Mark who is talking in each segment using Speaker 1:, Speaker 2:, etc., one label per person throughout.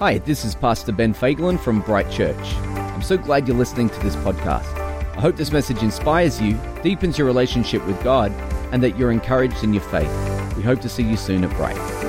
Speaker 1: Hi, this is Pastor Ben Fagelin from Bright Church. I'm so glad you're listening to this podcast. I hope this message inspires you, deepens your relationship with God, and that you're encouraged in your faith. We hope to see you soon at Bright.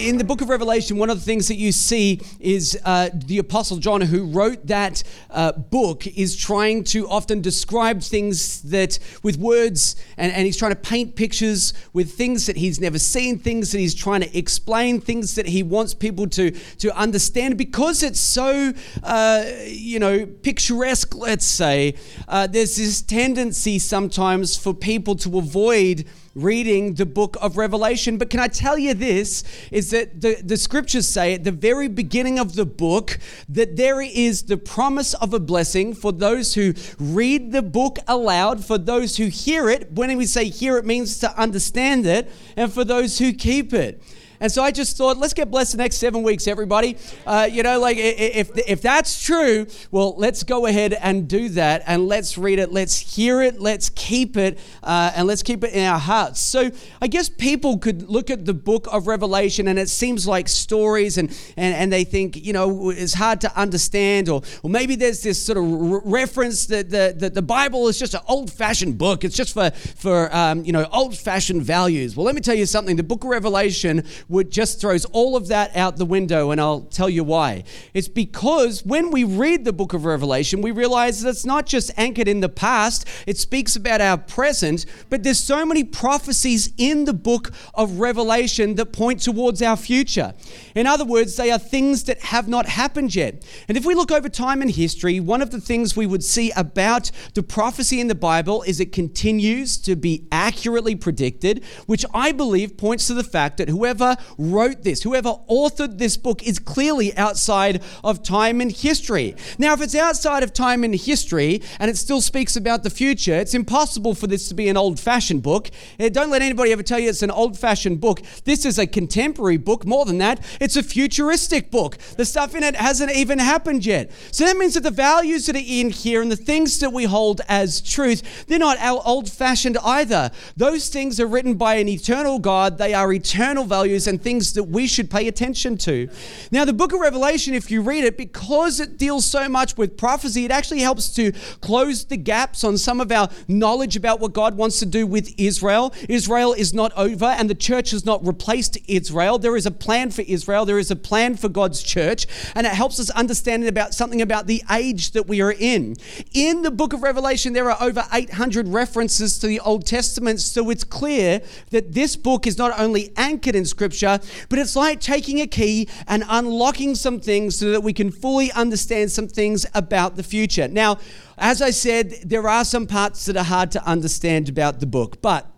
Speaker 2: In the book of Revelation, one of the things that you see is uh, the Apostle John, who wrote that uh, book, is trying to often describe things that with words, and, and he's trying to paint pictures with things that he's never seen, things that he's trying to explain, things that he wants people to, to understand. Because it's so, uh, you know, picturesque, let's say, uh, there's this tendency sometimes for people to avoid reading the book of Revelation. But can I tell you this is that the, the scriptures say at the very beginning of the book that there is the promise of a blessing for those who read the book aloud, for those who hear it. When we say hear, it means to understand it, and for those who keep it. And so I just thought, let's get blessed the next seven weeks, everybody. Uh, you know, like if, if that's true, well, let's go ahead and do that and let's read it, let's hear it, let's keep it, uh, and let's keep it in our hearts. So I guess people could look at the book of Revelation and it seems like stories and, and, and they think, you know, it's hard to understand, or, or maybe there's this sort of re- reference that the, that the Bible is just an old fashioned book. It's just for, for um, you know, old fashioned values. Well, let me tell you something the book of Revelation would just throws all of that out the window, and I'll tell you why. It's because when we read the book of Revelation, we realize that it's not just anchored in the past, it speaks about our present, but there's so many prophecies in the book of Revelation that point towards our future. In other words, they are things that have not happened yet. And if we look over time in history, one of the things we would see about the prophecy in the Bible is it continues to be accurately predicted, which I believe points to the fact that whoever wrote this, whoever authored this book, is clearly outside of time and history. Now, if it's outside of time and history and it still speaks about the future, it's impossible for this to be an old fashioned book. Eh, don't let anybody ever tell you it's an old fashioned book. This is a contemporary book. More than that, it's a futuristic book. The stuff in it hasn't even happened yet. So that means that the values that are in here and the things that we hold as truth, they're not old fashioned either. Those things are written by an eternal God, they are eternal values and things that we should pay attention to. Now, the book of Revelation, if you read it, because it deals so much with prophecy, it actually helps to close the gaps on some of our knowledge about what God wants to do with Israel. Israel is not over, and the church has not replaced Israel. There is a plan for Israel, there is a plan for God's church, and it helps us understand about something about the age that we are in. In the book of Revelation, there are over 800 references to the Old Testament, so it's clear that this book is not only anchored in Scripture, but it's like taking a key and unlocking some things so that we can fully understand some things about the future. Now, as I said, there are some parts that are hard to understand about the book, but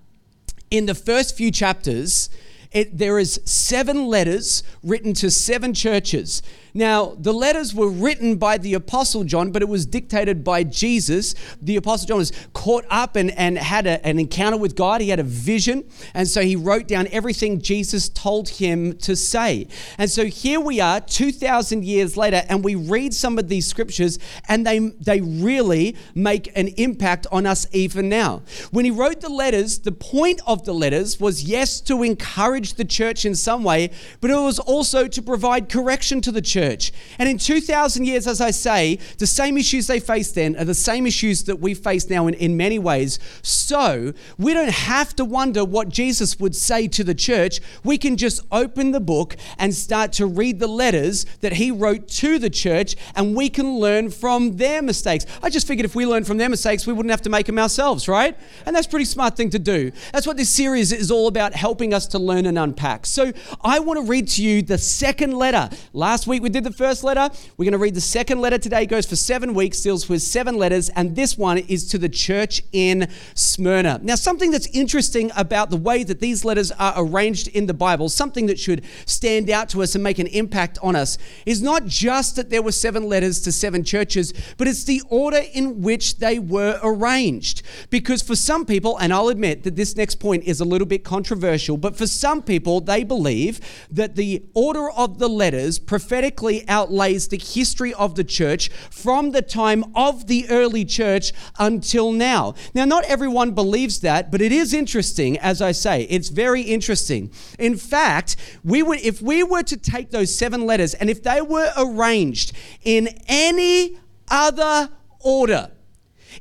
Speaker 2: in the first few chapters, it, there is seven letters written to seven churches. Now, the letters were written by the Apostle John, but it was dictated by Jesus. The Apostle John was caught up and, and had a, an encounter with God. He had a vision. And so he wrote down everything Jesus told him to say. And so here we are, 2,000 years later, and we read some of these scriptures, and they, they really make an impact on us even now. When he wrote the letters, the point of the letters was, yes, to encourage the church in some way, but it was also to provide correction to the church church. And in 2,000 years, as I say, the same issues they faced then are the same issues that we face now in, in many ways. So we don't have to wonder what Jesus would say to the church. We can just open the book and start to read the letters that he wrote to the church, and we can learn from their mistakes. I just figured if we learn from their mistakes, we wouldn't have to make them ourselves, right? And that's a pretty smart thing to do. That's what this series is all about, helping us to learn and unpack. So I want to read to you the second letter. Last week we did the first letter. We're going to read the second letter today. It goes for seven weeks, deals with seven letters, and this one is to the church in Smyrna. Now, something that's interesting about the way that these letters are arranged in the Bible, something that should stand out to us and make an impact on us, is not just that there were seven letters to seven churches, but it's the order in which they were arranged. Because for some people, and I'll admit that this next point is a little bit controversial, but for some people, they believe that the order of the letters prophetically outlays the history of the church from the time of the early church until now. Now, not everyone believes that, but it is interesting, as I say. It's very interesting. In fact, we would, if we were to take those seven letters and if they were arranged in any other order,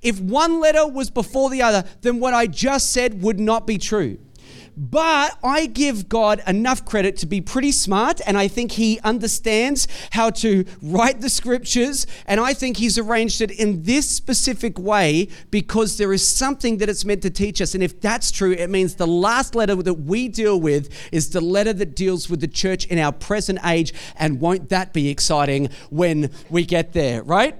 Speaker 2: if one letter was before the other, then what I just said would not be true. But I give God enough credit to be pretty smart, and I think He understands how to write the scriptures, and I think He's arranged it in this specific way because there is something that it's meant to teach us. And if that's true, it means the last letter that we deal with is the letter that deals with the church in our present age, and won't that be exciting when we get there, right?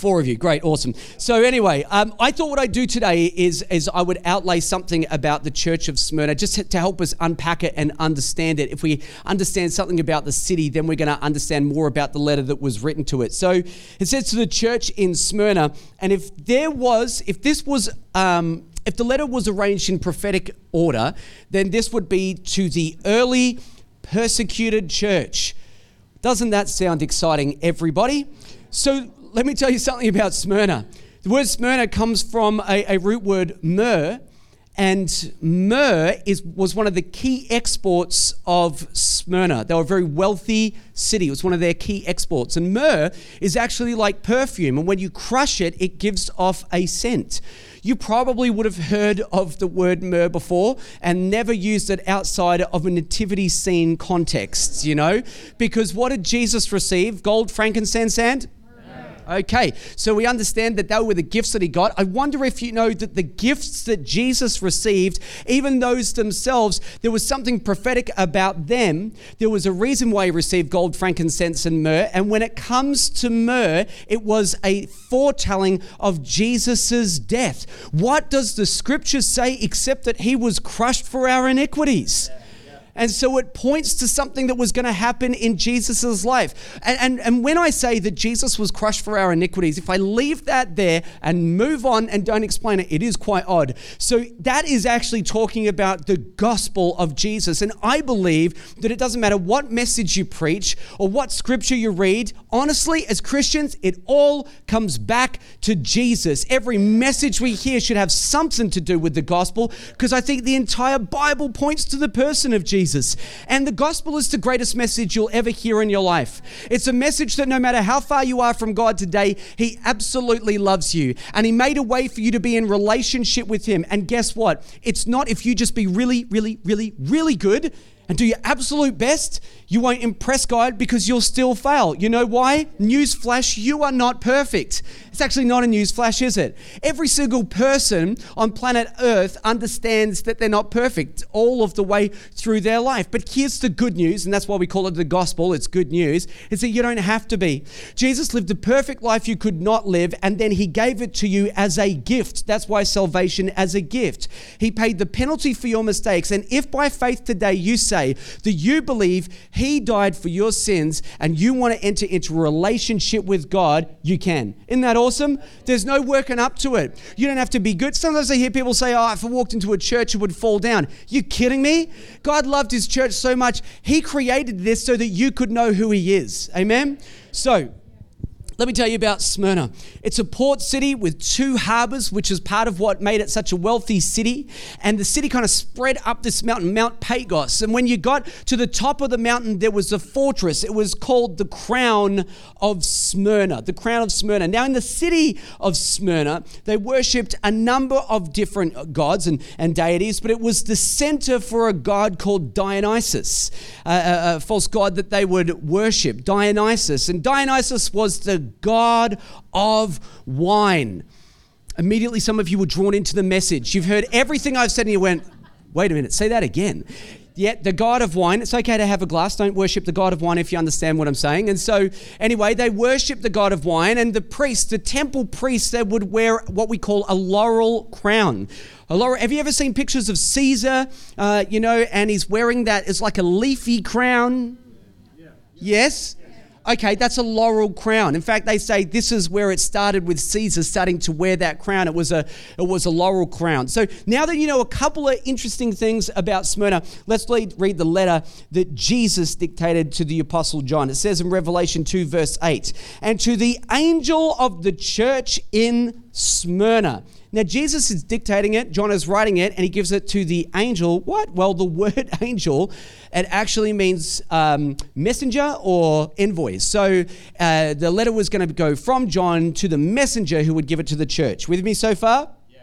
Speaker 2: Four of you, great, awesome. So anyway, um, I thought what I'd do today is, is I would outlay something about the Church of Smyrna, just to help us unpack it and understand it. If we understand something about the city, then we're going to understand more about the letter that was written to it. So it says to the church in Smyrna, and if there was, if this was, um, if the letter was arranged in prophetic order, then this would be to the early persecuted church. Doesn't that sound exciting, everybody? So let me tell you something about Smyrna. The word Smyrna comes from a, a root word myrrh, and myrrh is, was one of the key exports of Smyrna. They were a very wealthy city. It was one of their key exports. And myrrh is actually like perfume, and when you crush it, it gives off a scent. You probably would have heard of the word myrrh before and never used it outside of a nativity scene context, you know? Because what did Jesus receive? Gold, frankincense, and Okay, so we understand that they were the gifts that he got. I wonder if you know that the gifts that Jesus received, even those themselves, there was something prophetic about them. There was a reason why he received gold, frankincense, and myrrh. And when it comes to myrrh, it was a foretelling of Jesus' death. What does the scripture say except that he was crushed for our iniquities? And so it points to something that was going to happen in Jesus' life. And, and, and when I say that Jesus was crushed for our iniquities, if I leave that there and move on and don't explain it, it is quite odd. So that is actually talking about the gospel of Jesus. And I believe that it doesn't matter what message you preach or what scripture you read, honestly, as Christians, it all comes back to Jesus. Every message we hear should have something to do with the gospel because I think the entire Bible points to the person of Jesus. Jesus. And the gospel is the greatest message you'll ever hear in your life. It's a message that no matter how far you are from God today, He absolutely loves you. And He made a way for you to be in relationship with Him. And guess what? It's not if you just be really, really, really, really good and do your absolute best, you won't impress God because you'll still fail. You know why? Newsflash, you are not perfect. It's actually not a news flash, is it? Every single person on planet Earth understands that they're not perfect all of the way through their life. But here's the good news, and that's why we call it the gospel. It's good news. Is that you don't have to be. Jesus lived a perfect life you could not live, and then he gave it to you as a gift. That's why salvation as a gift. He paid the penalty for your mistakes. And if by faith today you say that you believe he died for your sins and you want to enter into a relationship with God, you can. Isn't that awesome? There's no working up to it. You don't have to be good. Sometimes I hear people say, Oh, if I walked into a church, it would fall down. You kidding me? God loved his church so much, he created this so that you could know who he is. Amen? So, let me tell you about Smyrna. It's a port city with two harbors, which is part of what made it such a wealthy city. And the city kind of spread up this mountain, Mount Pagos. And when you got to the top of the mountain, there was a fortress. It was called the Crown of Smyrna. The Crown of Smyrna. Now, in the city of Smyrna, they worshipped a number of different uh, gods and, and deities, but it was the center for a god called Dionysus, a, a false god that they would worship. Dionysus. And Dionysus was the God of wine. Immediately, some of you were drawn into the message. You've heard everything I've said, and you went, wait a minute, say that again. Yet the God of wine, it's okay to have a glass. Don't worship the God of wine if you understand what I'm saying. And so, anyway, they worship the God of wine, and the priests, the temple priests, they would wear what we call a laurel crown. A laurel, have you ever seen pictures of Caesar? Uh, you know, and he's wearing that, it's like a leafy crown. Yes? Okay, that's a laurel crown. In fact, they say this is where it started with Caesar starting to wear that crown. It was a it was a laurel crown. So now that you know a couple of interesting things about Smyrna, let's read the letter that Jesus dictated to the apostle John. It says in Revelation 2 verse 8, "And to the angel of the church in Smyrna." Now, Jesus is dictating it, John is writing it, and he gives it to the angel. What? Well, the word angel, it actually means um, messenger or envoy. So uh, the letter was going to go from John to the messenger who would give it to the church. With me so far? Yeah.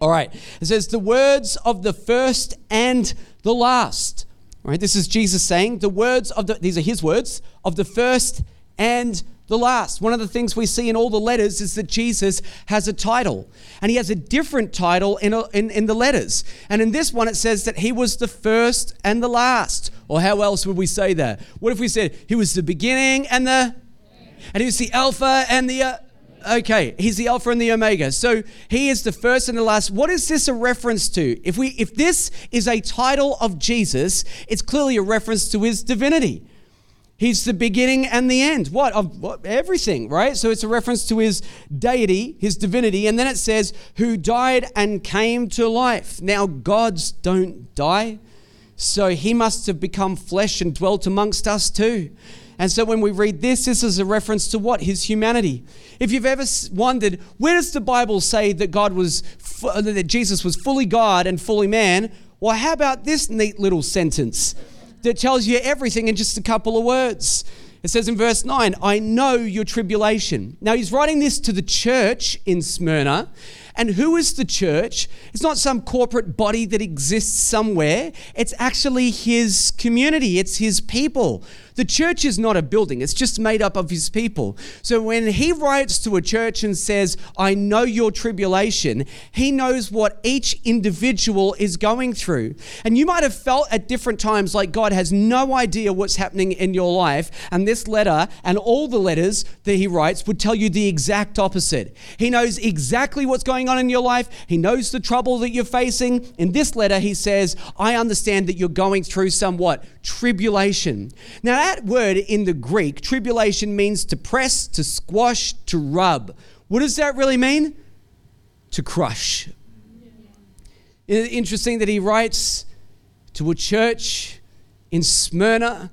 Speaker 2: All right. It says, the words of the first and the last. All right. This is Jesus saying, the words of the, these are his words, of the first and the last. One of the things we see in all the letters is that Jesus has a title, and he has a different title in, in, in, the letters. And in this one, it says that he was the first and the last. Or how else would we say that? What if we said he was the beginning and the, and he was the Alpha and the, uh, okay, he's the Alpha and the Omega. So he is the first and the last. What is this a reference to? If we, if this is a title of Jesus, it's clearly a reference to his divinity. He's the beginning and the end. What? Of what? everything, right? So it's a reference to his deity, his divinity. And then it says, who died and came to life. Now, gods don't die. So he must have become flesh and dwelt amongst us too. And so when we read this, this is a reference to what? His humanity. If you've ever wondered, where does the Bible say that God was, uh, that Jesus was fully God and fully man? Well, how about this neat little sentence? That tells you everything in just a couple of words. It says in verse 9, I know your tribulation. Now, he's writing this to the church in Smyrna. And who is the church? It's not some corporate body that exists somewhere, it's actually his community, it's his people the church is not a building, it's just made up of his people. So when he writes to a church and says, I know your tribulation, he knows what each individual is going through. And you might have felt at different times like God has no idea what's happening in your life. And this letter and all the letters that he writes would tell you the exact opposite. He knows exactly what's going on in your life, he knows the trouble that you're facing. In this letter, he says, I understand that you're going through somewhat tribulation. Now, that word in the Greek, tribulation means to press, to squash, to rub. What does that really mean? To crush. Isn't it interesting that he writes to a church in Smyrna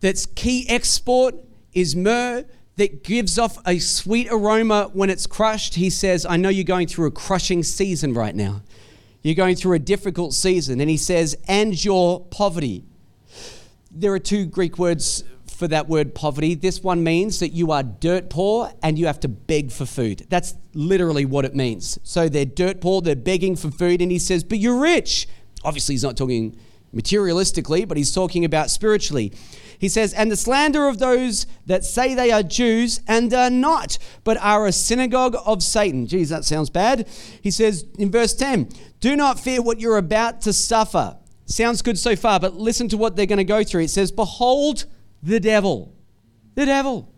Speaker 2: that's key export is myrrh that gives off a sweet aroma when it's crushed. He says, I know you're going through a crushing season right now. You're going through a difficult season. And he says, and your poverty. There are two Greek words for that word poverty. This one means that you are dirt poor and you have to beg for food. That's literally what it means. So they're dirt poor, they're begging for food, and he says, But you're rich. Obviously, he's not talking materialistically, but he's talking about spiritually. He says, And the slander of those that say they are Jews and are not, but are a synagogue of Satan. Geez, that sounds bad. He says in verse 10, Do not fear what you're about to suffer. Sounds good so far, but listen to what they're going to go through. It says, Behold the devil. The devil.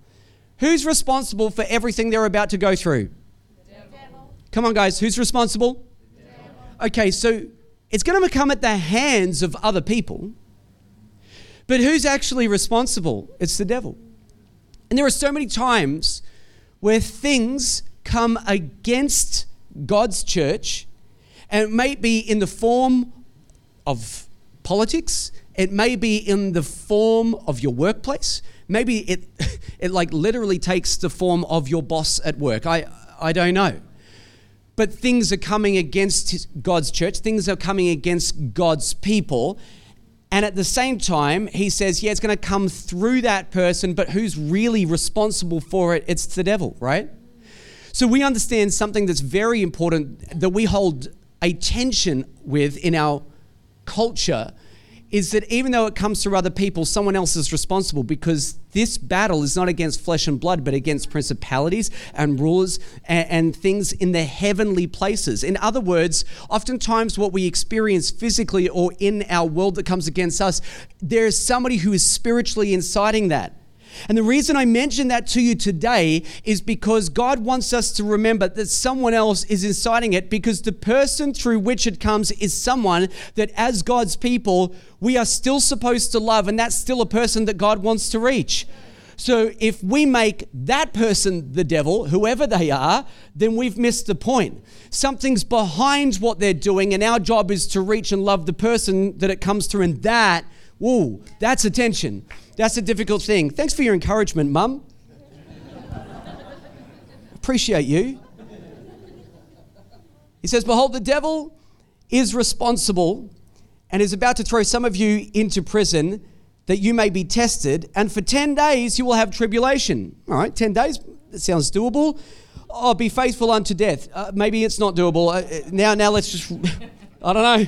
Speaker 2: Who's responsible for everything they're about to go through? Come on, guys, who's responsible? Okay, so it's going to come at the hands of other people, but who's actually responsible? It's the devil. And there are so many times where things come against God's church, and it may be in the form of politics. It may be in the form of your workplace. Maybe it, it like literally takes the form of your boss at work. I, I don't know. But things are coming against God's church, things are coming against God's people. And at the same time, he says, yeah, it's going to come through that person, but who's really responsible for it? It's the devil, right? So we understand something that's very important that we hold a tension with in our culture is that even though it comes through other people, someone else is responsible because this battle is not against flesh and blood, but against principalities and rulers and, and, things in the heavenly places. In other words, oftentimes what we experience physically or in our world that comes against us, there is somebody who is spiritually inciting that. And the reason I mention that to you today is because God wants us to remember that someone else is inciting it because the person through which it comes is someone that, as God's people, we are still supposed to love, and that's still a person that God wants to reach. So if we make that person the devil, whoever they are, then we've missed the point. Something's behind what they're doing, and our job is to reach and love the person that it comes through. And that, whoa, that's attention. That's a difficult thing. Thanks for your encouragement, Mum. Appreciate you. He says, Behold, the devil is responsible and is about to throw some of you into prison that you may be tested, and for 10 days you will have tribulation. All right, 10 days, that sounds doable. Oh, be faithful unto death. Uh, maybe it's not doable. Uh, now, now let's just, I don't know.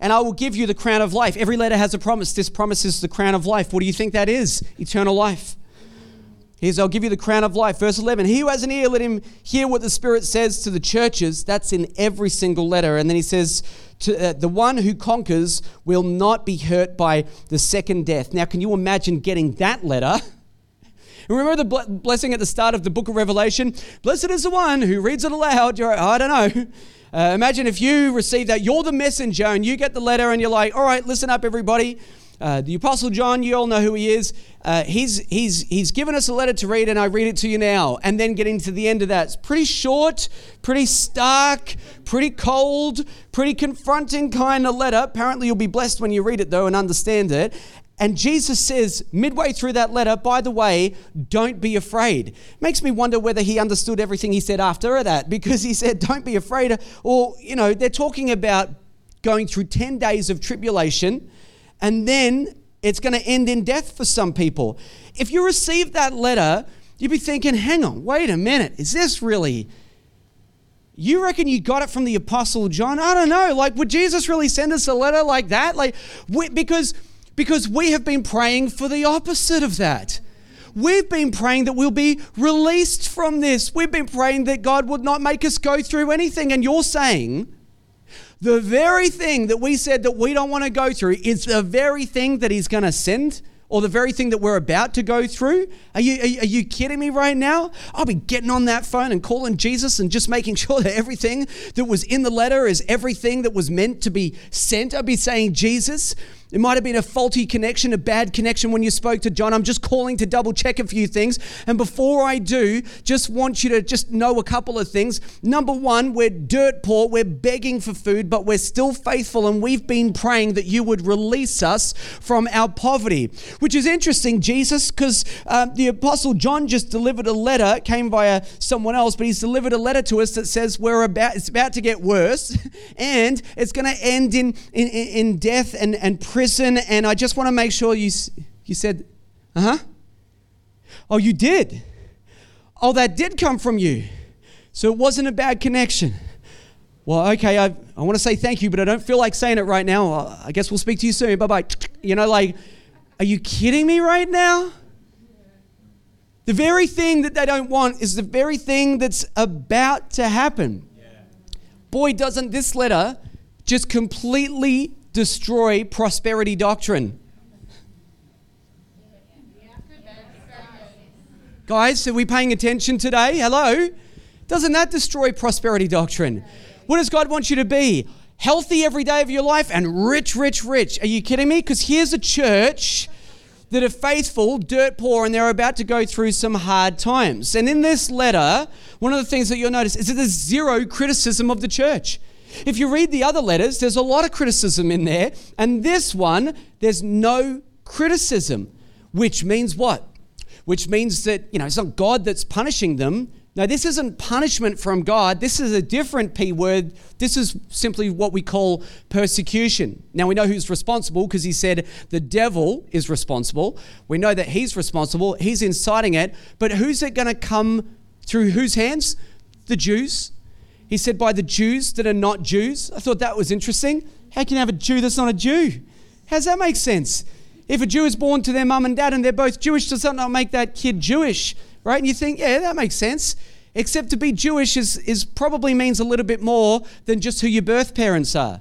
Speaker 2: And I will give you the crown of life. Every letter has a promise. This promise is the crown of life. What do you think that is? Eternal life. Here's, I'll give you the crown of life. Verse 11 He who has an ear, let him hear what the Spirit says to the churches. That's in every single letter. And then he says, to, uh, The one who conquers will not be hurt by the second death. Now, can you imagine getting that letter? Remember the blessing at the start of the book of Revelation? Blessed is the one who reads it aloud. You're, I don't know. Uh, imagine if you receive that, you're the messenger, and you get the letter, and you're like, all right, listen up, everybody. Uh, the Apostle John, you all know who he is. Uh, he's, he's, he's given us a letter to read, and I read it to you now. And then getting to the end of that. It's pretty short, pretty stark, pretty cold, pretty confronting kind of letter. Apparently, you'll be blessed when you read it, though, and understand it. And Jesus says, midway through that letter, by the way, don't be afraid. Makes me wonder whether he understood everything he said after that, because he said, don't be afraid. Or, you know, they're talking about going through 10 days of tribulation and then it's going to end in death for some people. If you receive that letter, you'd be thinking, hang on, wait a minute, is this really. You reckon you got it from the Apostle John? I don't know. Like, would Jesus really send us a letter like that? Like, because, because we have been praying for the opposite of that. We've been praying that we'll be released from this. We've been praying that God would not make us go through anything. And you're saying the very thing that we said that we don't want to go through is the very thing that He's going to send or the very thing that we're about to go through? Are you, are, you kidding me right now? I'll be getting on that phone and calling Jesus and just making sure that everything that was in the letter is everything that was meant to be sent. I'll be saying, Jesus, it might have been a faulty connection, a bad connection when you spoke to John. I'm just calling to double check a few things. And before I do, just want you to just know a couple of things. Number one, we're dirt poor, we're begging for food, but we're still faithful, and we've been praying that you would release us from our poverty. Which is interesting, Jesus, because um, the Apostle John just delivered a letter, came via someone else, but he's delivered a letter to us that says we're about it's about to get worse, and it's going to end in, in in death and and prison, and I just want to make sure you, you said, uh huh. Oh, you did. Oh, that did come from you. So it wasn't a bad connection. Well, okay, I, I want to say thank you, but I don't feel like saying it right now. I guess we'll speak to you soon. Bye bye. You know, like, are you kidding me right now? The very thing that they don't want is the very thing that's about to happen. Boy, doesn't this letter just completely destroy prosperity doctrine. Guys, are we paying attention today? Hello? Doesn't that destroy prosperity doctrine? What does God want you to be? Healthy every day of your life and rich, rich, rich. Are you kidding me? Because here's a church that are faithful, dirt poor, and they're about to go through some hard times. And in this letter, one of the things that you'll notice is that there's zero criticism of the church. If you read the other letters, there's a lot of criticism in there. And this one, there's no criticism, which means what? Which means that, you know, it's not God that's punishing them. No, this isn't punishment from God. This is a different P word. This is simply what we call persecution. Now, we know who's responsible because he said the devil is responsible. We know that he's responsible, he's inciting it. But who's it going to come through whose hands? The Jews. He said, by the Jews that are not Jews. I thought that was interesting. How can you have a Jew that's not a Jew? How does that make sense? If a Jew is born to their mum and dad and they're both Jewish, does that not make that kid Jewish? Right? And you think, yeah, that makes sense. Except to be Jewish is, is probably means a little bit more than just who your birth parents are.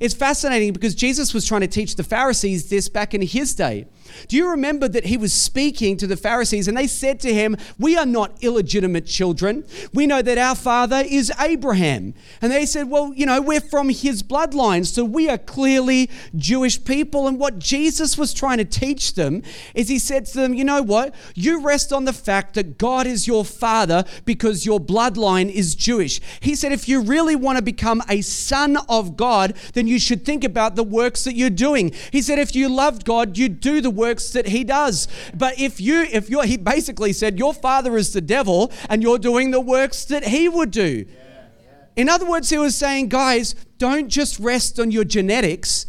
Speaker 2: It's fascinating because Jesus was trying to teach the Pharisees this back in his day. Do you remember that he was speaking to the Pharisees and they said to him, We are not illegitimate children. We know that our father is Abraham. And they said, Well, you know, we're from his bloodline, so we are clearly Jewish people. And what Jesus was trying to teach them is he said to them, You know what? You rest on the fact that God is your father because your bloodline is Jewish. He said, If you really want to become a son of God, then you should think about the works that you're doing. He said, If you loved God, you'd do the works that he does. But if you, if you're, he basically said, Your father is the devil and you're doing the works that he would do. In other words, he was saying, Guys, don't just rest on your genetics.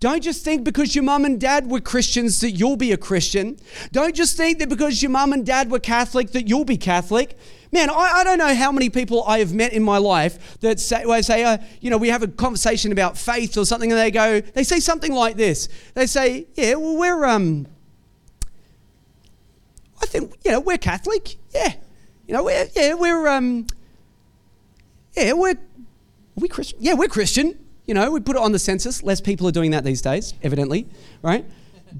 Speaker 2: Don't just think because your mum and dad were Christians that you'll be a Christian. Don't just think that because your mum and dad were Catholic that you'll be Catholic. Man, I, I don't know how many people I have met in my life that say, well, say uh, you know, we have a conversation about faith or something, and they go, they say something like this. They say, yeah, well, we're, um, I think, you know, we're Catholic. Yeah. You know, we're, yeah, we're, um, yeah, we're, we Christian? Yeah, we're Christian. You know, we put it on the census. Less people are doing that these days, evidently, right?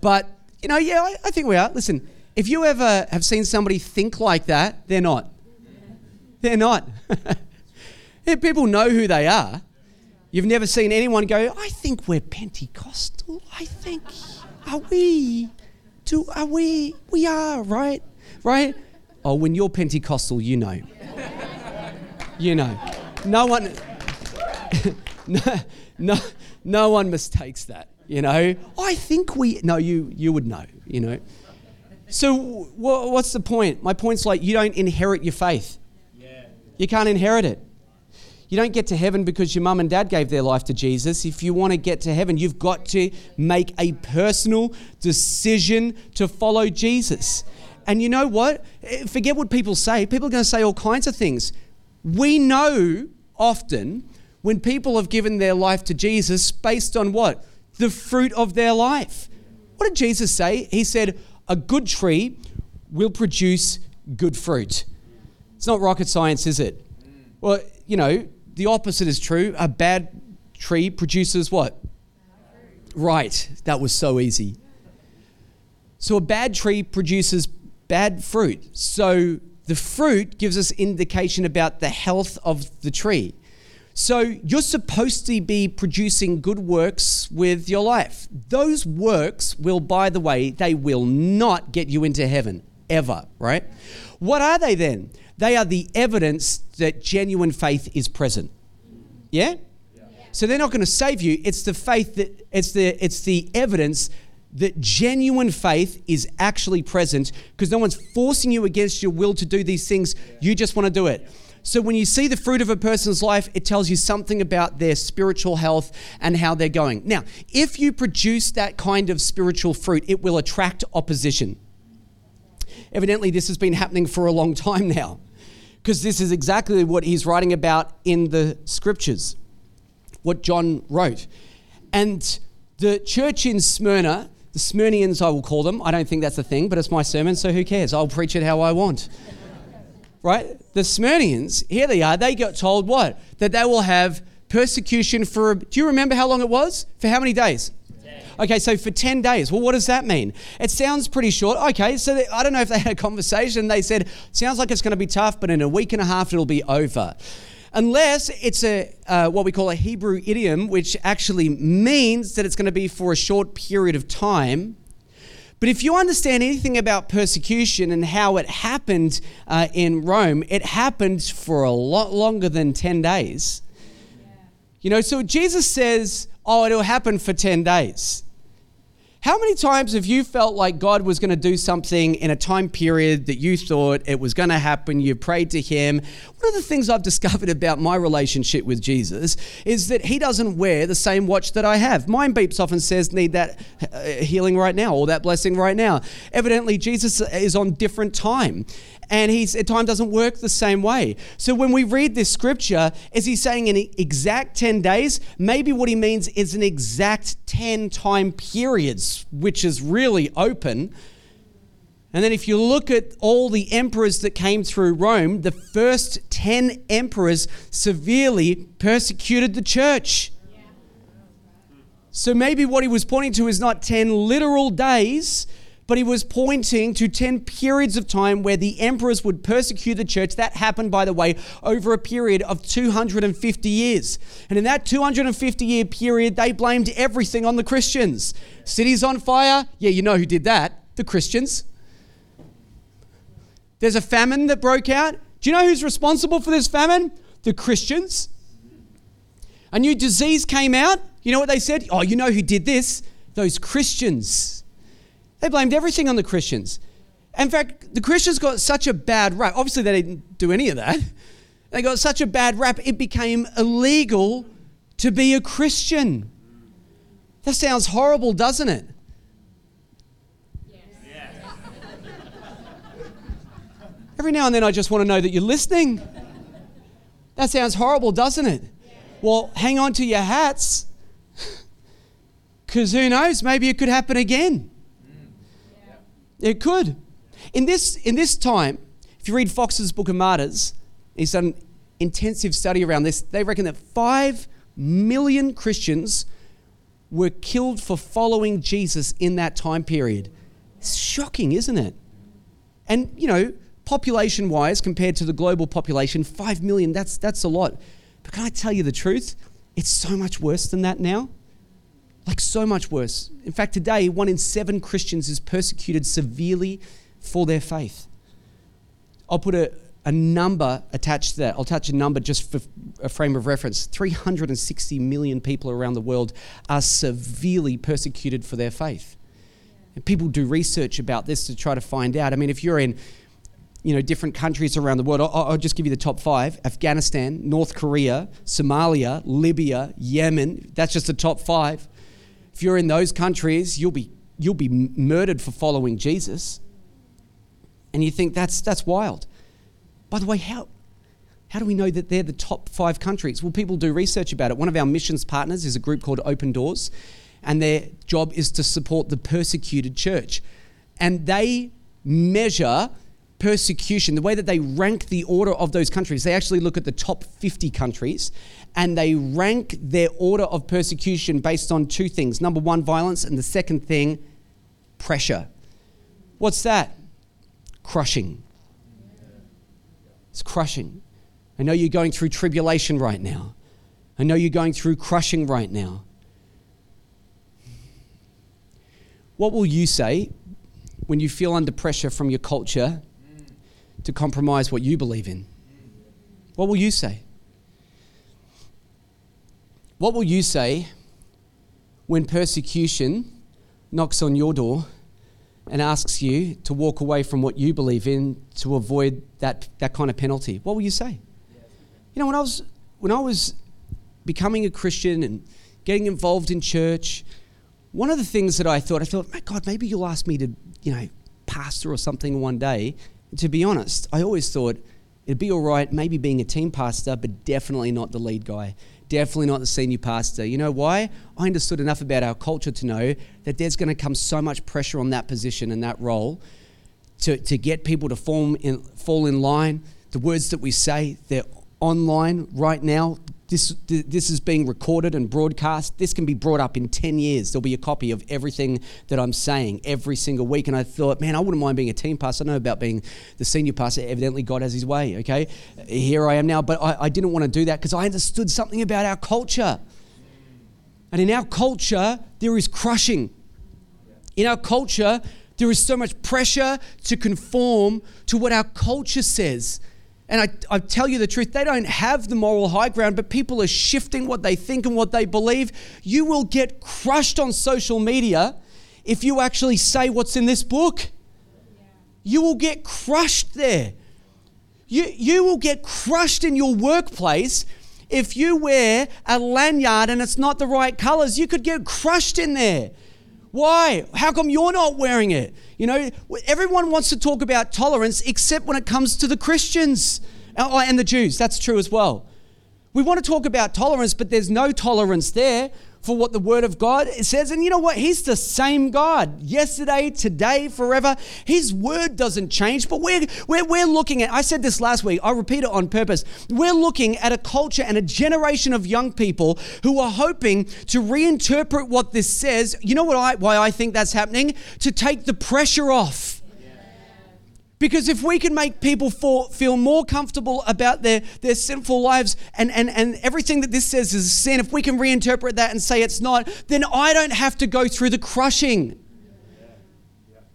Speaker 2: But, you know, yeah, I, I think we are. Listen, if you ever have seen somebody think like that, they're not. They're not. people know who they are. You've never seen anyone go, I think we're Pentecostal. I think, are we? Do, are we? We are, right? Right? Oh, when you're Pentecostal, you know. You know. No one. no, no, no one mistakes that. You know, I think we. No, you you would know. You know. So what's the point? My point's like you don't inherit your faith. You can't inherit it. You don't get to heaven because your mum and dad gave their life to Jesus. If you want to get to heaven, you've got to make a personal decision to follow Jesus. And you know what? Eh, forget what people say. People are going to say all kinds of things. We know often when people have given their life to Jesus based on what? The fruit of their life. What did Jesus say? He said, A good tree will produce good fruit. It's not rocket science, is it? Mm. Well, you know, the opposite is true. A bad tree produces what? Right. That was so easy. So a bad tree produces bad fruit. So the fruit gives us indication about the health of the tree. So you're supposed to be producing good works with your life. Those works will, by the way, they will not get you into heaven ever, right? What are they then? They are the evidence that genuine faith is present. Yeah? So they're not going to save you. It's the faith that it's the it's the evidence that genuine faith is actually present because no one's forcing you against your will to do these things. You just want to do it. So when you see the fruit of a person's life, it tells you something about their spiritual health and how they're going. Now, if you produce that kind of spiritual fruit, it will attract opposition. Evidently, this has been happening for a long time now, because this is exactly what he's writing about in the scriptures, what John wrote. And the church in Smyrna, the Smyrnians, I will call them. I don't think that's a thing, but it's my sermon, so who cares? I'll preach it how I want right? The Smyrnians, here they are, they got told what? That they will have persecution for, do you remember how long it was? For how many days? Okay, so for 10 days. Well, what does that mean? It sounds pretty short. Okay, so they, I don't know if they had a conversation. They said, sounds like it's going to be tough, but in a week and a half it'll be over. Unless it's a uh, what we call a Hebrew idiom, which actually means that it's going to be for a short period of time. But if you understand anything about persecution and how it happened uh, in Rome, it happened for a lot longer than 10 days. You know, so Jesus says, oh, it'll happen for 10 days. How many times have you felt like God was going to do something in a time period that you thought it was going to happen? You prayed to Him. One of the things I've discovered about my relationship with Jesus is that He doesn't wear the same watch that I have. Mine beeps off and says, Need that uh, healing right now or that blessing right now. Evidently, Jesus is on different time and he's time doesn't work the same way. So when we read this scripture, is he saying an exact 10 days? Maybe what he means is an exact 10 time periods, which is really open. And then if you look at all the emperors that came through Rome, the first 10 emperors severely persecuted the church. So maybe what he was pointing to is not 10 literal days, but he was pointing to 10 periods of time where the emperors would persecute the church. That happened, by the way, over a period of 250 years. And in that 250 year period, they blamed everything on the Christians. Cities on fire, yeah, you know who did that? The Christians. There's a famine that broke out. Do you know who's responsible for this famine? The Christians. A new disease came out. You know what they said? Oh, you know who did this? Those Christians. They blamed everything on the Christians. In fact, the Christians got such a bad rap. Obviously, they didn't do any of that. They got such a bad rap, it became illegal to be a Christian. That sounds horrible, doesn't it? Yes. Every now and then, I just want to know that you're listening. That sounds horrible, doesn't it? Well, hang on to your hats because who knows, maybe it could happen again. It could. In this, in this time, if you read Foxe's Book of Martyrs, he's done an intensive study around this. They reckon that 5 million Christians were killed for following Jesus in that time period. It's shocking, isn't it? And, you know, population wise, compared to the global population, 5 million, that's, that's a lot. But can I tell you the truth? It's so much worse than that now. Like, so much worse. In fact, today, one in seven Christians is persecuted severely for their faith. I'll put a, a number attached to that. I'll attach a number just for a frame of reference. 360 million people around the world are severely persecuted for their faith. And people do research about this to try to find out. I mean, if you're in you know, different countries around the world. I'll, I'll, just give you the top five Afghanistan, North Korea, Somalia, Libya, Yemen. That's just the top five. If you're in those countries, you'll be, you'll be murdered for following Jesus. And you think that's, that's wild. By the way, how, how do we know that they're the top five countries? Well, people do research about it. One of our missions partners is a group called Open Doors, and their job is to support the persecuted church. And they measure persecution, the way that they rank the order of those countries, they actually look at the top 50 countries and they rank their order of persecution based on two things. Number one, violence, and the second thing, pressure. What's that? Crushing. It's crushing. I know you're going through tribulation right now. I know you're going through crushing right now. What will you say when you feel under pressure from your culture to compromise what you believe in? What will you say? What will you say when persecution knocks on your door and asks you to walk away from what you believe in to avoid that, that kind of penalty? What will you say? You know, when I was when I was becoming a Christian and getting involved in church, one of the things that I thought, I thought, my God, maybe you'll ask me to, you know, pastor or something one day to be honest, I always thought it'd be all right maybe being a team pastor, but definitely not the lead guy. Definitely not the senior pastor. You know why? I understood enough about our culture to know that there's going to come so much pressure on that position and that role to, to get people to form in, fall in line. The words that we say, they're online right now. This, this is being recorded and broadcast. This can be brought up in 10 years. There'll be a copy of everything that I'm saying every single week. And I thought, man, I wouldn't mind being a team pastor. I know about being the senior pastor. Evidently, God has his way, okay? Here I am now. But I, I didn't want to do that because I understood something about our culture. And in our culture, there is crushing. In our culture, there is so much pressure to conform to what our culture says. And I, I tell you the truth, they don't have the moral high ground, but people are shifting what they think and what they believe. You will get crushed on social media if you actually say what's in this book. You will get crushed there. You, you will get crushed in your workplace if you wear a lanyard and it's not the right colors. You could get crushed in there. Why? How come you're not wearing it? You know, everyone wants to talk about tolerance except when it comes to the Christians uh, and the Jews. That's true as well. We want to talk about tolerance, but there's no tolerance there for what the Word of God says. And you know what? He's the same God yesterday, today, forever. His Word doesn't change, but we're, we're, we're looking at, I said this last week, I'll repeat it on purpose. We're looking at a culture and a generation of young people who are hoping to reinterpret what this says. You know what I, why I think that's happening? To take the pressure off. Because if we can make people feel more comfortable about their, their sinful lives and, and, and everything that this says is sin, if we can reinterpret that and say it's not, then I don't have to go through the crushing.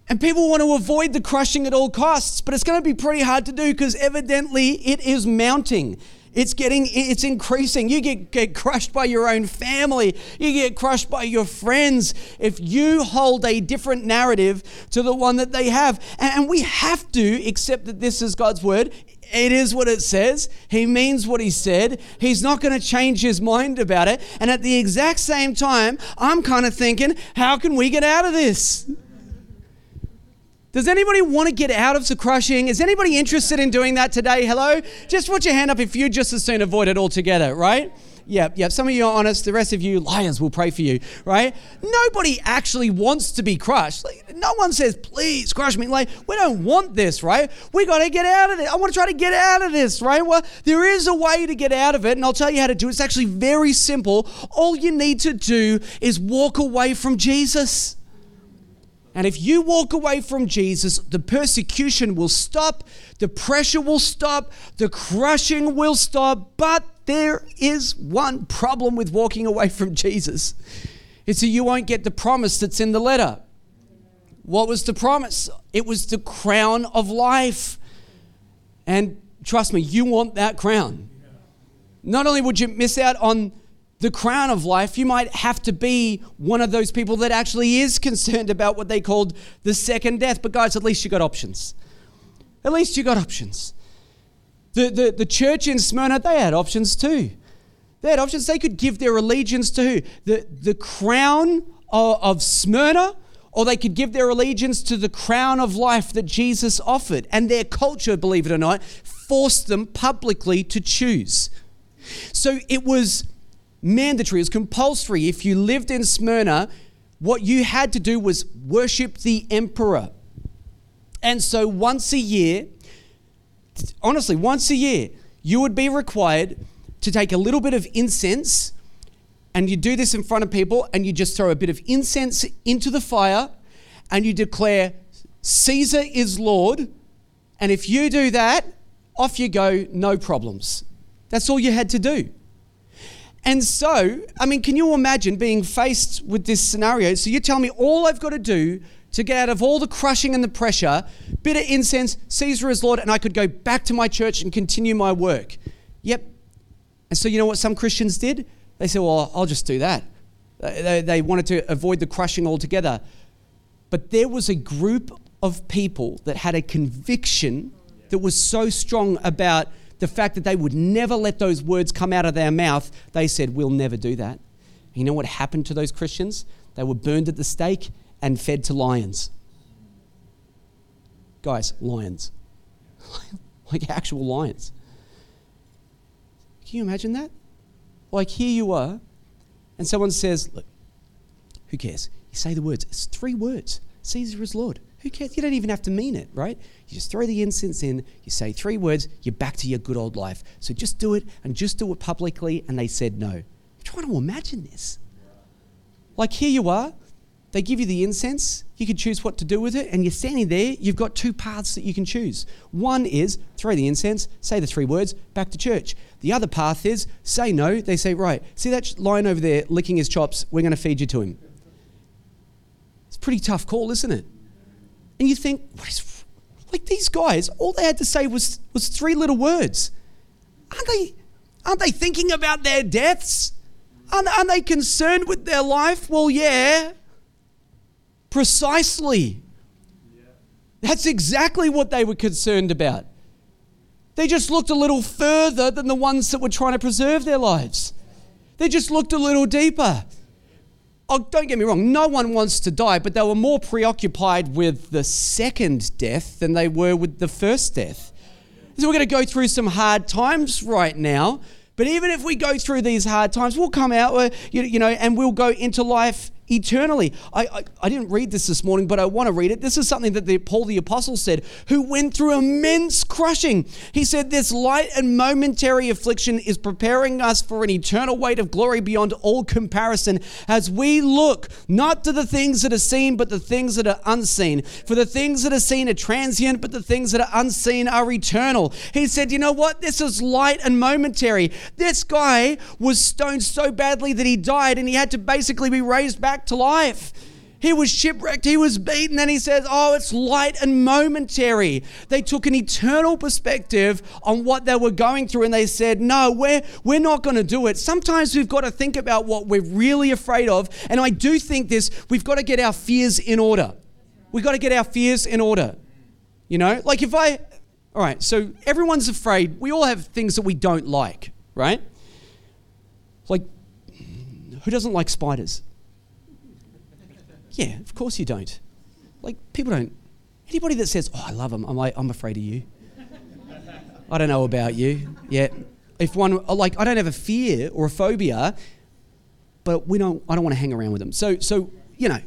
Speaker 2: And people want to avoid the crushing at all costs, but it's going to be pretty hard to do because evidently it is mounting. It's getting, it's increasing. You get, get crushed by your own family. You get crushed by your friends if you hold a different narrative to the one that they have. And we have to accept that this is God's word. It is what it says. He means what he said. He's not going to change his mind about it. And at the exact same time, I'm kind of thinking, how can we get out of this? Does anybody want to get out of the crushing? Is anybody interested in doing that today? Hello? Just put your hand up if you just as soon avoid it altogether, right? Yep, yep. Some of you are honest. The rest of you liars will pray for you, right? Nobody actually wants to be crushed. Like, no one says, please crush me. Like, we don't want this, right? We got to get out of it. I want to try to get out of this, right? Well, there is a way to get out of it, and I'll tell you how to do it. It's actually very simple. All you need to do is walk away from Jesus. And if you walk away from Jesus, the persecution will stop, the pressure will stop, the crushing will stop. But there is one problem with walking away from Jesus it's that you won't get the promise that's in the letter. What was the promise? It was the crown of life. And trust me, you want that crown. Not only would you miss out on the crown of life, you might have to be one of those people that actually is concerned about what they called the second death. But, guys, at least you got options. At least you got options. The, the, the church in Smyrna, they had options too. They had options. They could give their allegiance to who? The, the crown of, of Smyrna, or they could give their allegiance to the crown of life that Jesus offered. And their culture, believe it or not, forced them publicly to choose. So it was mandatory, it was compulsory. If you lived in Smyrna, what you had to do was worship the emperor. And so once a year, honestly, once a year, you would be required to take a little bit of incense and you do this in front of people and you just throw a bit of incense into the fire and you declare, Caesar is Lord. And if you do that, off you go, no problems. That's all you had to do. And so, I mean, can you imagine being faced with this scenario? So you tell me all I've got to do to get out of all the crushing and the pressure, bit of incense, Caesar is Lord, and I could go back to my church and continue my work. Yep. And so you know what some Christians did? They said, well, I'll just do that. They, they wanted to avoid the crushing altogether. But there was a group of people that had a conviction that was so strong about the fact that they would never let those words come out of their mouth, they said, We'll never do that. You know what happened to those Christians? They were burned at the stake and fed to lions. Guys, lions. like actual lions. Can you imagine that? Like here you are, and someone says, Look, who cares? You say the words. It's three words Caesar is Lord. Who cares? You don't even have to mean it, right? You just throw the incense in, you say three words, you're back to your good old life. So just do it and just do it publicly. And they said no. I'm trying to imagine this. Like here you are, they give you the incense, you can choose what to do with it, and you're standing there, you've got two paths that you can choose. One is throw the incense, say the three words, back to church. The other path is say no, they say, right, see that lion over there licking his chops, we're going to feed you to him. It's a pretty tough call, isn't it? And you think, what is like these guys, all they had to say was, was three little words. Aren't they, aren't they thinking about their deaths? Aren't, aren't they concerned with their life? Well, yeah. Precisely. That's exactly what they were concerned about. They just looked a little further than the ones that were trying to preserve their lives. They just looked a little deeper. Oh, don't get me wrong, no one wants to die, but they were more preoccupied with the second death than they were with the first death. So we're going to go through some hard times right now, But even if we go through these hard times, we'll come out, uh, you, you know, and we'll go into life eternally. I, I, I, didn't read this this morning, but I want to read it. This is something that the, Paul the Apostle said, who went through immense crushing. He said, This light and momentary affliction is preparing us for an eternal weight of glory beyond all comparison as we look not to the things that are seen, but the things that are unseen. For the things that are seen are transient, but the things that are unseen are eternal. He said, You know what? This is light and momentary. This guy was stoned so badly that he died and he had to basically be raised back back to life. He was shipwrecked, he was beaten, and he says, Oh, it's light and momentary. They took an eternal perspective on what they were going through and they said, No, we're, we're not going to do it. Sometimes we've got to think about what we're really afraid of. And I do think this we've got to get our fears in order. We've got to get our fears in order. You know, like if I, all right, so everyone's afraid. We all have things that we don't like, right? Like, who doesn't like spiders? Yeah, of course you don't. Like, people don't. Anybody that says, oh, I love them, I'm like, I'm afraid of you. I don't know about you. Yeah. If one, like, I don't have a fear or a phobia, but we don't, I don't want to hang around with them. So, so, you know,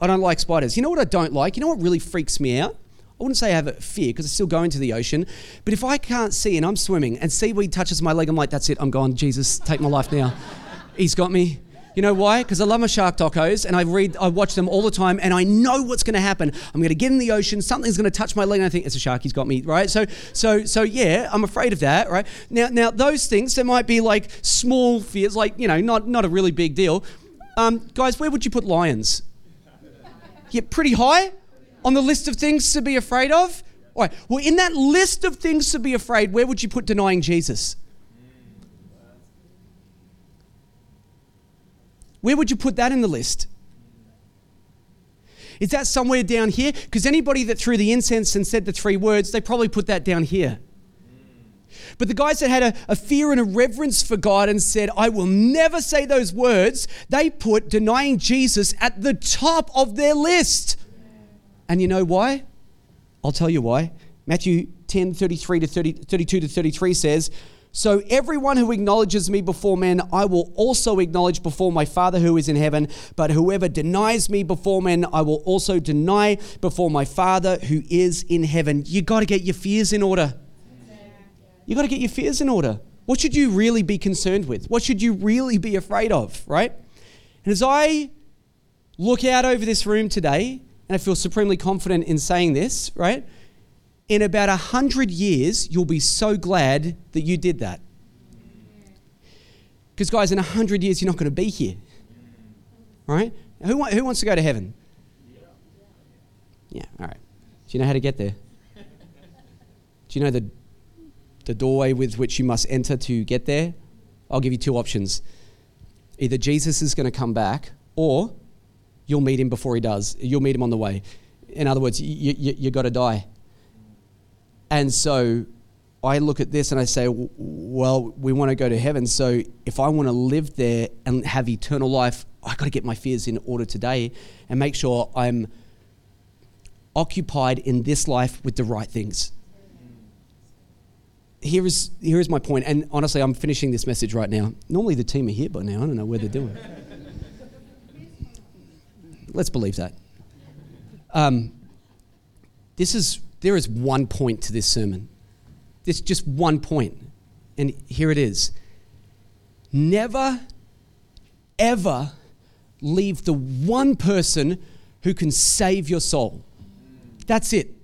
Speaker 2: I don't like spiders. You know what I don't like? You know what really freaks me out? I wouldn't say I have a fear because I still go into the ocean. But if I can't see and I'm swimming and seaweed touches my leg, I'm like, that's it, I'm gone. Jesus, take my life now. He's got me. You know why? Because I love my shark docos and I read, I watch them all the time, and I know what's going to happen. I'm going to get in the ocean, something's going to touch my leg, and I think it's a shark. He's got me, right? So, so, so yeah, I'm afraid of that, right? Now, now those things there might be like small fears, like you know, not not a really big deal. Um, guys, where would you put lions? Yeah, pretty high on the list of things to be afraid of. All right. Well, in that list of things to be afraid, where would you put denying Jesus? Where would you put that in the list? Is that somewhere down here? Because anybody that threw the incense and said the three words, they probably put that down here. But the guys that had a, a, fear and a reverence for God and said, I will never say those words, they put denying Jesus at the top of their list. And you know why? I'll tell you why. Matthew 10 33 to 30, 32 to 33 says, so everyone who acknowledges me before men, I will also acknowledge before my Father who is in heaven. But whoever denies me before men, I will also deny before my Father who is in heaven. You got to get your fears in order. You got to get your fears in order. What should you really be concerned with? What should you really be afraid of, right? And as I look out over this room today, and I feel supremely confident in saying this, right? In about a hundred years, you'll be so glad that you did that. Because, guys, in a hundred years, you're not going to be here. Right? Who, who wants to go to heaven? Yeah, all right. Do you know how to get there? Do you know the, the doorway with which you must enter to get there? I'll give you two options. Either Jesus is going to come back, or you'll meet him before he does. You'll meet him on the way. In other words, you, you, you got to die. And so I look at this and I say, well, we want to go to heaven. So if I want to live there and have eternal life, I've got to get my fears in order today and make sure I'm occupied in this life with the right things. Here is, here is my point, and honestly, I'm finishing this message right now. Normally, the team are here by now. I don't know where they're doing. Let's believe that. Um, this is there is one point to this sermon. There's just one point. And here it is. Never, ever leave the one person who can save your soul. That's it.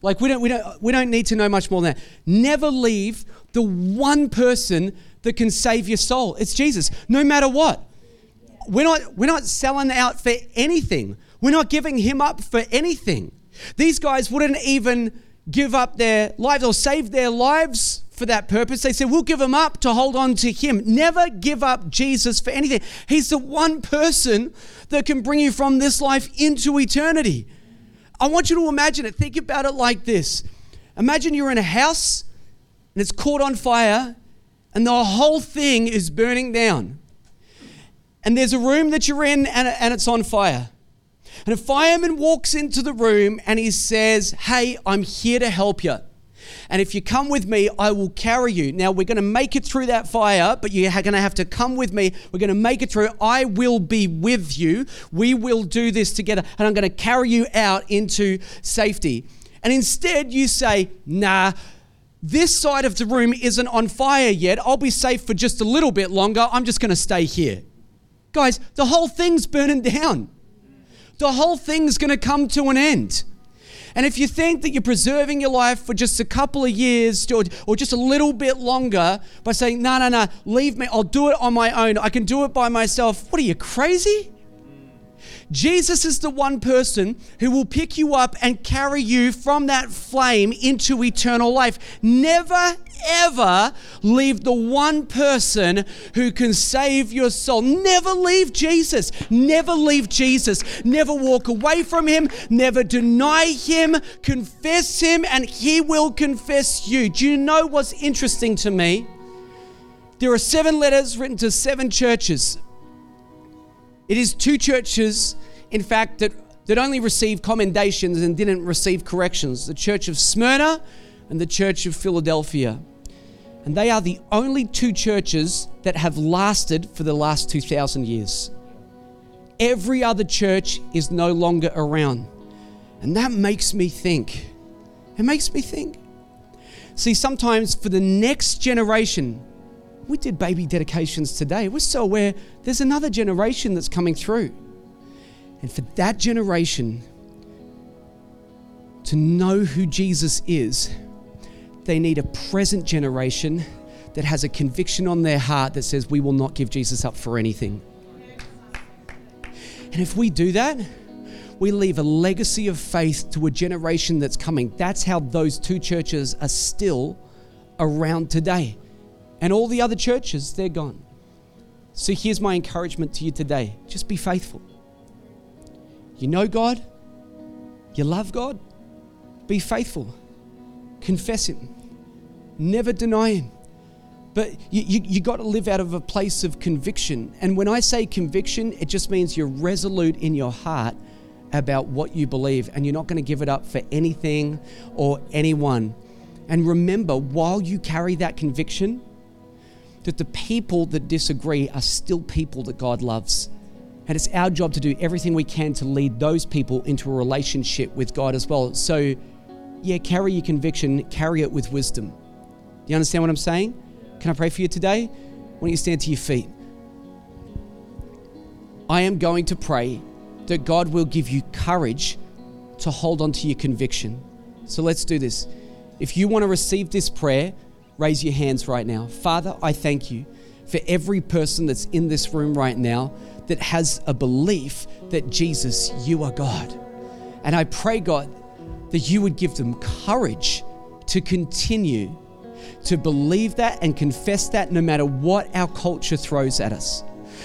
Speaker 2: Like we don't, we don't, we don't need to know much more than that. Never leave the one person that can save your soul. It's Jesus, no matter what. We're not, we're not selling out for anything. We're not giving him up for anything. These guys wouldn't even give up their lives or save their lives for that purpose. They said, We'll give them up to hold on to Him. Never give up Jesus for anything. He's the one person that can bring you from this life into eternity. I want you to imagine it. Think about it like this Imagine you're in a house and it's caught on fire and the whole thing is burning down. And there's a room that you're in and, it's on fire. And a fireman walks into the room and he says, Hey, I'm here to help you. And if you come with me, I will carry you. Now, we're going to make it through that fire, but you're going to have to come with me. We're going to make it through. I will be with you. We will do this together. And I'm going to carry you out into safety. And instead, you say, nah, this side of the room isn't on fire yet. I'll be safe for just a little bit longer. I'm just going to stay here. Guys, the whole thing's burning down. The whole thing's going to come to an end. And if you think that you're preserving your life for just a couple of years or, or just a little bit longer by saying, no, no, no, leave me, I'll do it on my own, I can do it by myself, what are you, crazy? Jesus is the one person who will pick you up and carry you from that flame into eternal life. Never, ever leave the one person who can save your soul. Never leave Jesus. Never leave Jesus. Never walk away from him. Never deny him. Confess him, and he will confess you. Do you know what's interesting to me? There are seven letters written to seven churches. It is two churches, in fact, that, that only received commendations and didn't receive corrections the church of Smyrna and the church of Philadelphia. And they are the only two churches that have lasted for the last 2,000 years. Every other church is no longer around. And that makes me think. It makes me think. See, sometimes for the next generation, we did baby dedications today. We're so aware there's another generation that's coming through. And for that generation to know who Jesus is, they need a present generation that has a conviction on their heart that says, We will not give Jesus up for anything. And if we do that, we leave a legacy of faith to a generation that's coming. That's how those two churches are still around today. And all the other churches, they're gone. So here's my encouragement to you today just be faithful. You know God, you love God, be faithful, confess Him, never deny Him. But you, you, you got to live out of a place of conviction. And when I say conviction, it just means you're resolute in your heart about what you believe and you're not going to give it up for anything or anyone. And remember, while you carry that conviction, that the people that disagree are still people that God loves. And it's our job to do everything we can to lead those people into a relationship with God as well. So, yeah, carry your conviction, carry it with wisdom. Do you understand what I'm saying? Can I pray for you today? Why don't you stand to your feet? I am going to pray that God will give you courage to hold on to your conviction. So let's do this. If you want to receive this prayer, raise your hands right now. Father, I thank you for every person that's in this room right now that has a belief that Jesus, you are God. And I pray, God, that you would give them courage to continue to believe that and confess that no matter what our culture throws at us.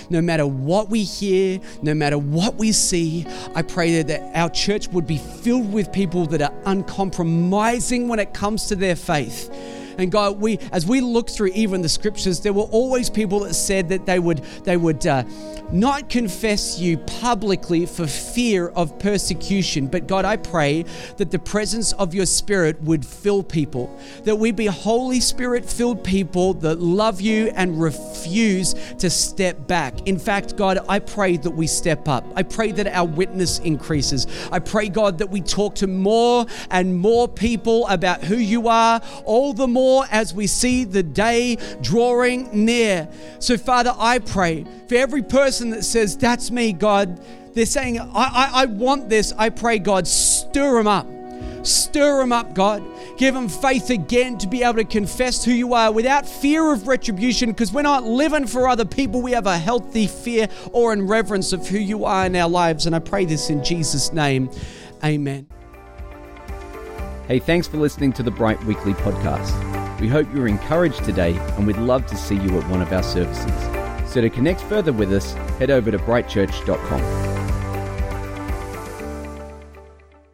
Speaker 2: No matter what we hear, no matter what we see, I pray that, our church would be filled with people that are uncompromising when it comes to their faith and God, we as we look through even the scriptures, there were always people that said that they would they would uh, not confess you publicly for fear of persecution. But God, I pray that the presence of your Spirit would fill people, that we be Holy Spirit filled people that love you and refuse to step back. In fact, God, I pray that we step up. I pray that our witness increases. I pray, God, that we talk to more and more people about who you are, all the more as we see the day drawing near. So, Father, I pray for every person that says, That's me, God. They're saying, I, I, I want this. I pray, God, stir them up. Stir them up, God. Give them faith again to be able to confess who you are without fear of retribution because we're not living for other people. We have a healthy fear or in reverence of who you are in our lives. And I pray this in Jesus' name. Amen.
Speaker 1: Hey, thanks for listening to the Bright Weekly podcast. We hope you're encouraged today and we'd love to see you at one of our services. So to connect further with us, head over to brightchurch.com.